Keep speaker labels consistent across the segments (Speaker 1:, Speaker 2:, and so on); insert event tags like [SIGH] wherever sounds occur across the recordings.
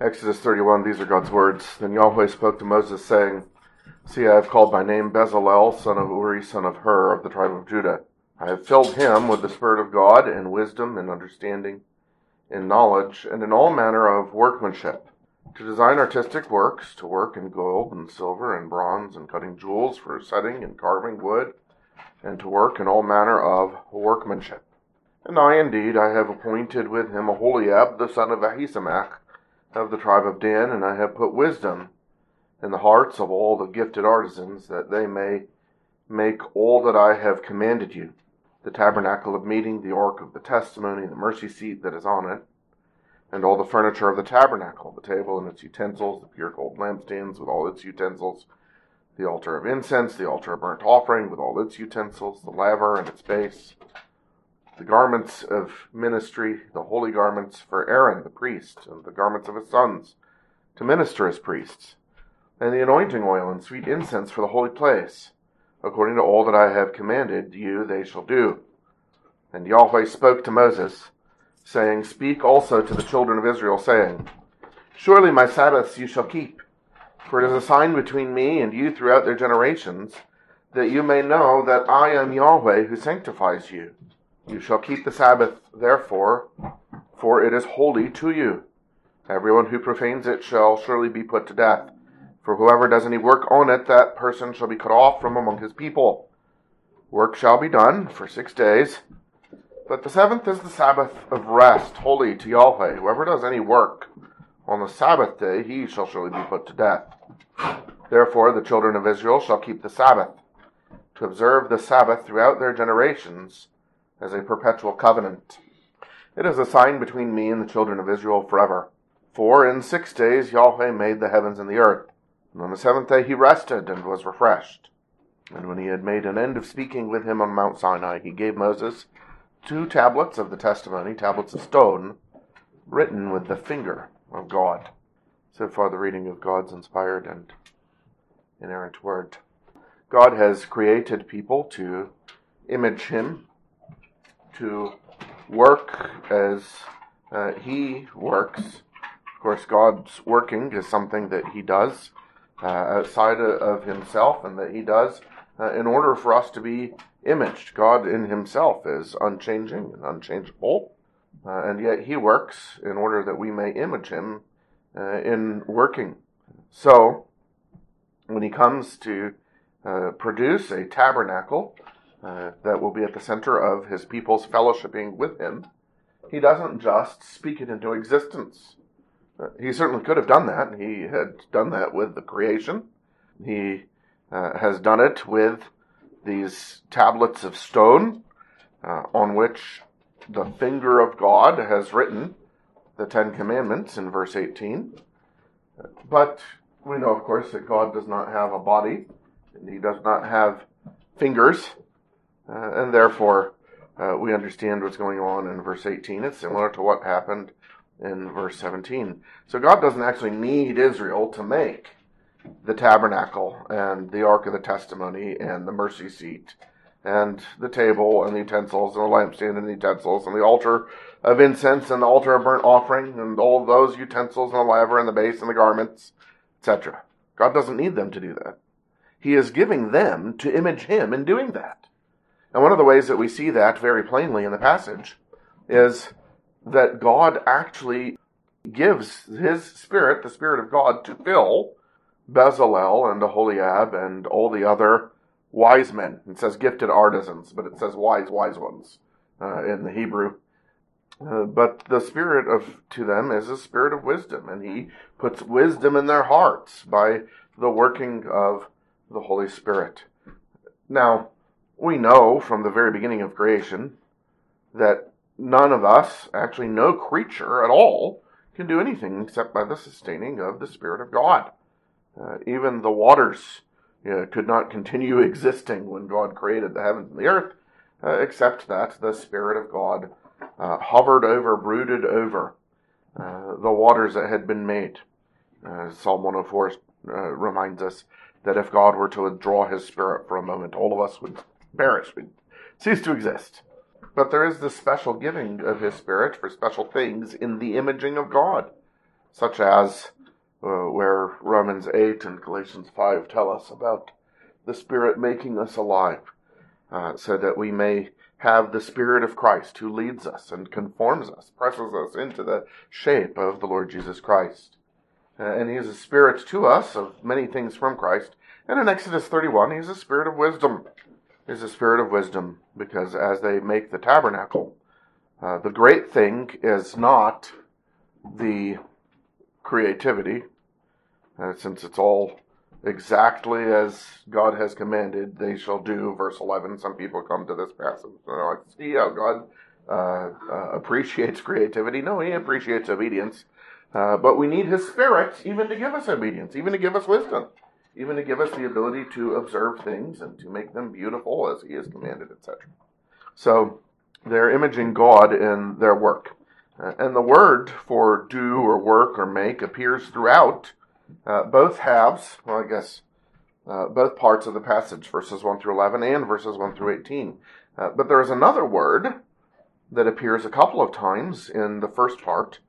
Speaker 1: Exodus 31, these are God's words. Then Yahweh spoke to Moses, saying, See, I have called by name Bezalel, son of Uri, son of Hur, of the tribe of Judah. I have filled him with the Spirit of God, in wisdom, and understanding, in knowledge, and in all manner of workmanship, to design artistic works, to work in gold and silver and bronze, and cutting jewels for setting and carving wood, and to work in all manner of workmanship. And I indeed I have appointed with him Aholiab, the son of Ahisamach, of the tribe of Dan, and I have put wisdom in the hearts of all the gifted artisans, that they may make all that I have commanded you. The tabernacle of meeting, the ark of the testimony, the mercy seat that is on it, and all the furniture of the tabernacle, the table and its utensils, the pure gold lampstands with all its utensils, the altar of incense, the altar of burnt offering with all its utensils, the laver and its base, the garments of ministry, the holy garments for Aaron the priest, and the garments of his sons to minister as priests, and the anointing oil and sweet incense for the holy place. According to all that I have commanded you, they shall do. And Yahweh spoke to Moses, saying, Speak also to the children of Israel, saying, Surely my Sabbaths you shall keep, for it is a sign between me and you throughout their generations, that you may know that I am Yahweh who sanctifies you. You shall keep the Sabbath, therefore, for it is holy to you. Everyone who profanes it shall surely be put to death. For whoever does any work on it, that person shall be cut off from among his people. Work shall be done for six days. But the seventh is the Sabbath of rest, holy to Yahweh. Whoever does any work on the Sabbath day, he shall surely be put to death. Therefore, the children of Israel shall keep the Sabbath, to observe the Sabbath throughout their generations as a perpetual covenant. It is a sign between me and the children of Israel forever. For in six days Yahweh made the heavens and the earth, and on the seventh day he rested and was refreshed. And when he had made an end of speaking with him on Mount Sinai, he gave Moses two tablets of the testimony, tablets of stone, written with the finger of God. So far, the reading of God's inspired and inerrant word. God has created people to image him to work as uh, He works. Of course, God's working is something that He does uh, outside of Himself and that He does uh, in order for us to be imaged. God in Himself is unchanging and unchangeable, uh, and yet He works in order that we may image Him uh, in working. So, when He comes to uh, produce a tabernacle, uh, that will be at the center of his people's fellowshipping with him, he doesn't just speak it into existence. Uh, he certainly could have done that. He had done that with the creation. He uh, has done it with these tablets of stone uh, on which the finger of God has written the Ten Commandments in verse 18. But we know, of course, that God does not have a body, and He does not have fingers. Uh, and therefore, uh, we understand what's going on in verse 18. It's similar to what happened in verse 17. So God doesn't actually need Israel to make the tabernacle and the ark of the testimony and the mercy seat and the table and the utensils and the lampstand and the utensils and the altar of incense and the altar of burnt offering and all those utensils and the laver and the base and the garments, etc. God doesn't need them to do that. He is giving them to image Him in doing that. And one of the ways that we see that very plainly in the passage is that God actually gives his spirit, the spirit of God, to fill Bezalel and Aholiab and all the other wise men. It says gifted artisans, but it says wise, wise ones uh, in the Hebrew. Uh, but the spirit of to them is a spirit of wisdom, and he puts wisdom in their hearts by the working of the Holy Spirit. Now, we know from the very beginning of creation that none of us, actually no creature at all, can do anything except by the sustaining of the Spirit of God. Uh, even the waters uh, could not continue [LAUGHS] existing when God created the heavens and the earth, uh, except that the Spirit of God uh, hovered over, brooded over uh, the waters that had been made. Uh, Psalm 104 reminds us that if God were to withdraw his Spirit for a moment, all of us would would cease to exist. But there is this special giving of His Spirit for special things in the imaging of God. such as uh, where Romans 8 and Galatians 5 tell us about the Spirit making us alive, uh, so that we may have the Spirit of Christ who leads us and conforms us, presses us into the shape of the Lord Jesus Christ. Uh, and He is a Spirit to us of many things from Christ. And in Exodus 31, He is a Spirit of wisdom. He's a Spirit of wisdom because as they make the tabernacle, uh, the great thing is not the creativity, uh, since it's all exactly as God has commanded, they shall do. Verse 11. Some people come to this passage and they're like, see how God uh, uh, appreciates creativity. No, He appreciates obedience. Uh, but we need His Spirit even to give us obedience, even to give us wisdom, even to give us the ability to observe things and to make them beautiful as He has commanded, etc. So they're imaging God in their work. Uh, and the word for do or work or make appears throughout uh, both halves, well, I guess uh, both parts of the passage, verses 1 through 11 and verses 1 through 18. Uh, but there is another word that appears a couple of times in the first part.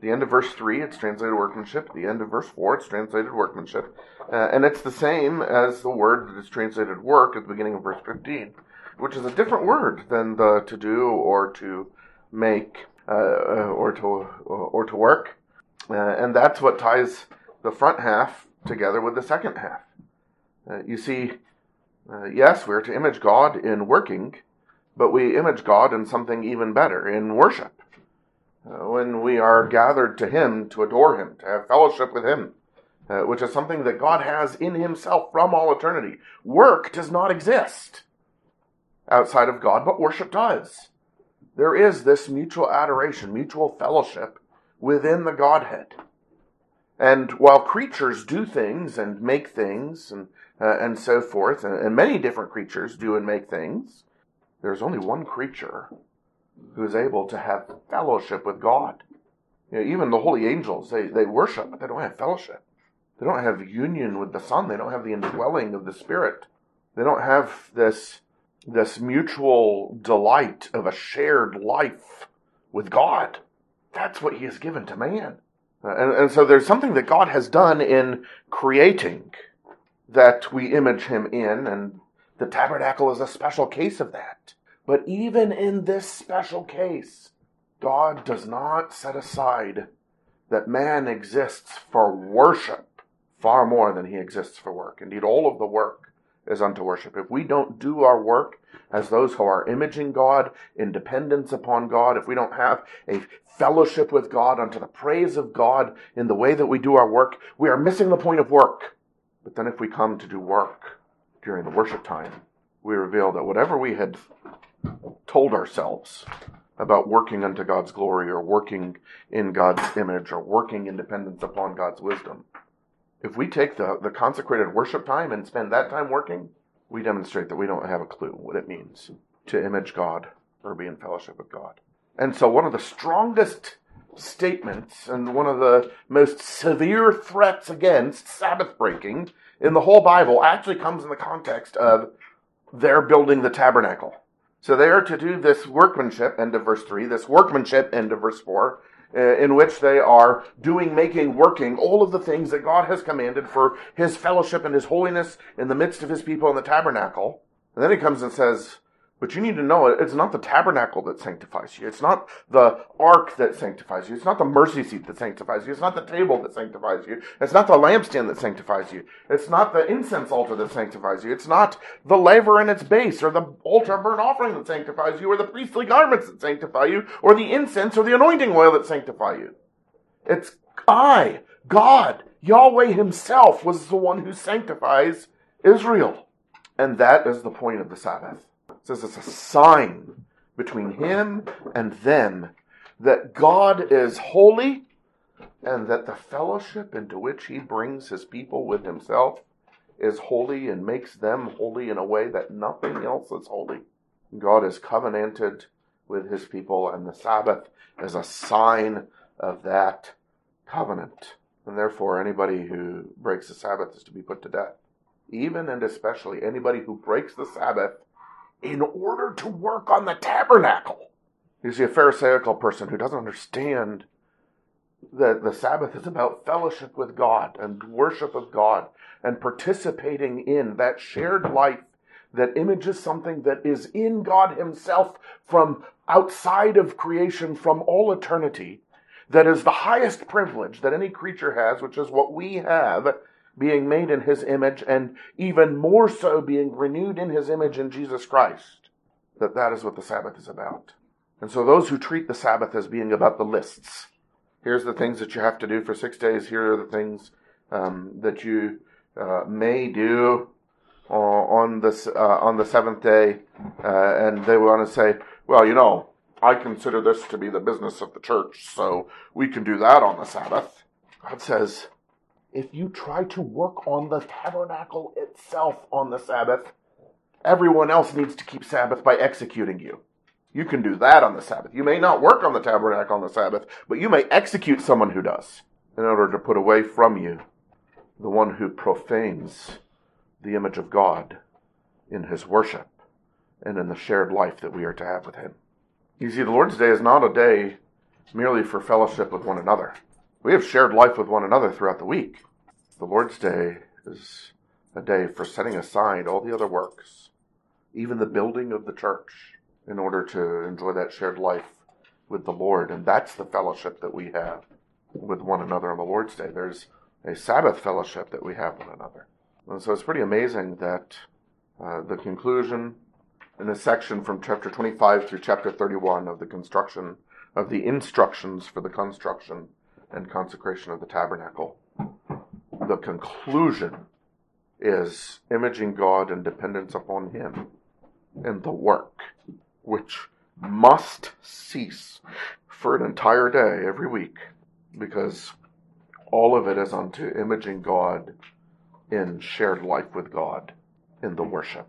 Speaker 1: The end of verse 3, it's translated workmanship. The end of verse 4, it's translated workmanship. Uh, and it's the same as the word that is translated work at the beginning of verse 15, which is a different word than the to do or to make uh, uh, or to or to work, uh, and that's what ties the front half together with the second half. you see, yes, we're to image God in working, but we image God in something even better, in worship. Uh, when we are gathered to Him to adore Him, to have fellowship with Him, uh, which is something that God has in Himself from all eternity. Work does not exist outside of God, but worship does there is this mutual adoration, mutual fellowship within the Godhead. And while creatures do things and make things and, uh, and so forth, and, and many different creatures do and make things, there's only one creature who is able to have fellowship with God. You know, even the holy angels, they, they worship, but they don't have fellowship. They don't have union with the Son. They don't have the indwelling of the Spirit. They don't have this this mutual delight of a shared life with God. That's what He has given to man. Uh, and, and so there's something that God has done in creating that we image Him in, and the tabernacle is a special case of that. But even in this special case, God does not set aside that man exists for worship far more than he exists for work. Indeed, all of the work is unto worship. If we don't do our work as those who are imaging God, in dependence upon God, if we don't have a fellowship with God unto the praise of God in the way that we do our work, we are missing the point of work. But then if we come to do work during the worship time, we reveal that whatever we had told ourselves about working unto God's glory or working in God's image or working in dependence upon God's wisdom if we take the, the consecrated worship time and spend that time working, we demonstrate that we don't have a clue what it means to image God or be in fellowship with God. And so, one of the strongest statements and one of the most severe threats against Sabbath breaking in the whole Bible actually comes in the context of their building the tabernacle. So they are to do this workmanship, end of verse 3, this workmanship, end of verse 4, uh, in which they are doing, making, working all of the things that God has commanded for His fellowship and His holiness in the midst of His people in the tabernacle. And then He comes and says, but you need to know it it's not the tabernacle that sanctifies you. It's not the ark that sanctifies you. It's not the mercy seat that sanctifies you. It's not the table that sanctifies you. It's not the lampstand that sanctifies you. It's not the incense altar that sanctifies you. It's not the laver and its base or the altar burnt offering that sanctifies you or the priestly garments that sanctify you or the incense or the anointing oil that sanctify you. It's I, God, Yahweh himself was the one who sanctifies Israel. And that is the point of the Sabbath says it's a sign between him and them that God is holy and that the fellowship into which he brings his people with himself is holy and makes them holy in a way that nothing else is holy. God is covenanted with his people, and the Sabbath is a sign of that covenant. And therefore, anybody who breaks the Sabbath is to be put to death. Even and especially anybody who breaks the Sabbath in order to work on the tabernacle. You see, a Pharisaical person who doesn't understand that the Sabbath is about fellowship with God and worship of God and participating in that shared life that images something that is in God Himself from outside of creation, from all eternity, that is the highest privilege that any creature has, which is what we have, being made in His image, and even more so being renewed in His image in Jesus Christ. That that is what the Sabbath is about. And so those who treat the Sabbath as being about the lists, here's the things that you have to do for six days, here are the things um, that you uh, may do uh, on this uh, on the seventh day, uh, and they want to say, well, you know, I consider this to be the business of the church, so we can do that on the Sabbath. God says, if you try to work on the tabernacle itself on the Sabbath, everyone else needs to keep Sabbath by executing you. You can do that on the Sabbath. You may not work on the tabernacle on the Sabbath, but you may execute someone who does in order to put away from you the one who profanes the image of God in his worship and in the shared life that we are to have with him. You see, the Lord's Day is not a day merely for fellowship with one another. We have shared life with one another throughout the week. The Lord's Day is a day for setting aside all the other works, even the building of the church, in order to enjoy that shared life with the Lord. And that's the fellowship that we have with one another on the Lord's Day. There's a Sabbath fellowship that we have one another. And so it's pretty amazing that uh, the conclusion in a section from chapter 25 through chapter 31 of the construction of the instructions for the construction and consecration of the tabernacle. The conclusion is imaging God and dependence upon Him in the work, which must cease for an entire day every week because all of it is unto imaging God in shared life with God in the worship.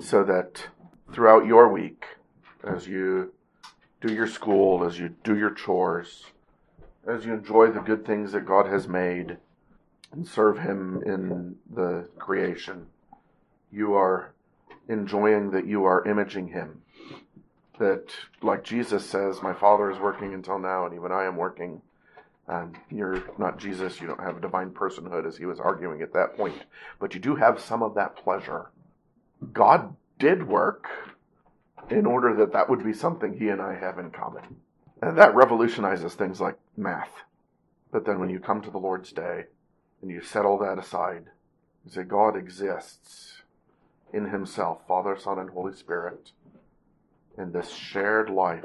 Speaker 1: So that throughout your week, as you do your school, as you do your chores, as you enjoy the good things that God has made and serve Him in the creation, you are enjoying that you are imaging Him. That, like Jesus says, my Father is working until now, and even I am working um, you're not Jesus, you don't have a divine personhood, as he was arguing at that point, but you do have some of that pleasure. God did work in order that that would be something he and I have in common. And that revolutionizes things like math. But then when you come to the Lord's Day and you set all that aside, you say, God exists in himself, Father, Son, and Holy Spirit, in this shared life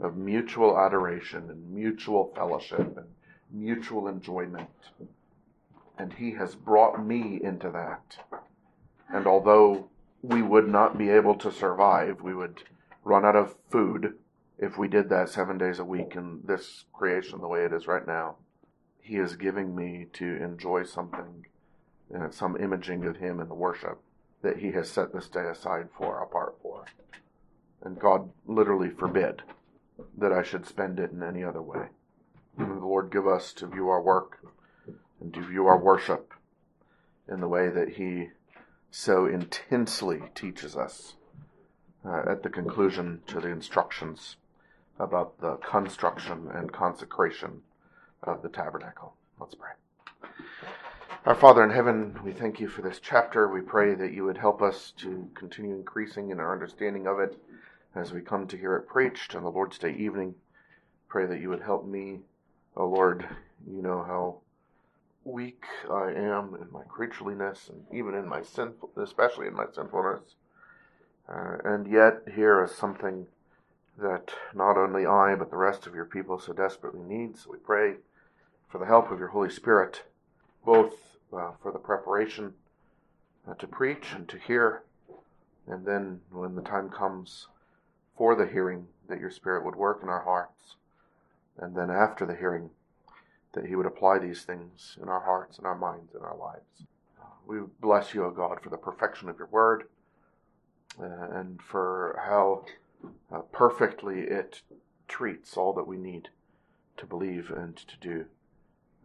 Speaker 1: of mutual adoration and mutual fellowship and mutual enjoyment. And He has brought me into that. And although we would not be able to survive, we would run out of food if we did that seven days a week in this creation the way it is right now. He is giving me to enjoy something, uh, some imaging of Him in the worship that He has set this day aside for, apart for. And God literally forbid that I should spend it in any other way. And the Lord give us to view our work and to view our worship in the way that He so intensely teaches us uh, at the conclusion to the instructions about the construction and consecration of the tabernacle. Let's pray. Our Father in heaven, we thank you for this chapter. We pray that you would help us to continue increasing in our understanding of it as we come to hear it preached on the Lord's Day evening. Pray that you would help me, O oh Lord. You know how weak I am in my creatureliness and even in my sinful, especially in my sinfulness. Uh, and yet, here is something that not only I, but the rest of your people so desperately need. So we pray for the help of your Holy Spirit, both uh, for the preparation uh, to preach and to hear, and then when the time comes, for the hearing, that your Spirit would work in our hearts. And then after the hearing, that He would apply these things in our hearts and our minds and our lives. We bless you, O God, for the perfection of your word uh, and for how uh, perfectly it treats all that we need to believe and to do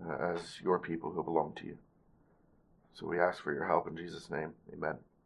Speaker 1: uh, as your people who belong to you. So we ask for your help in Jesus' name. Amen.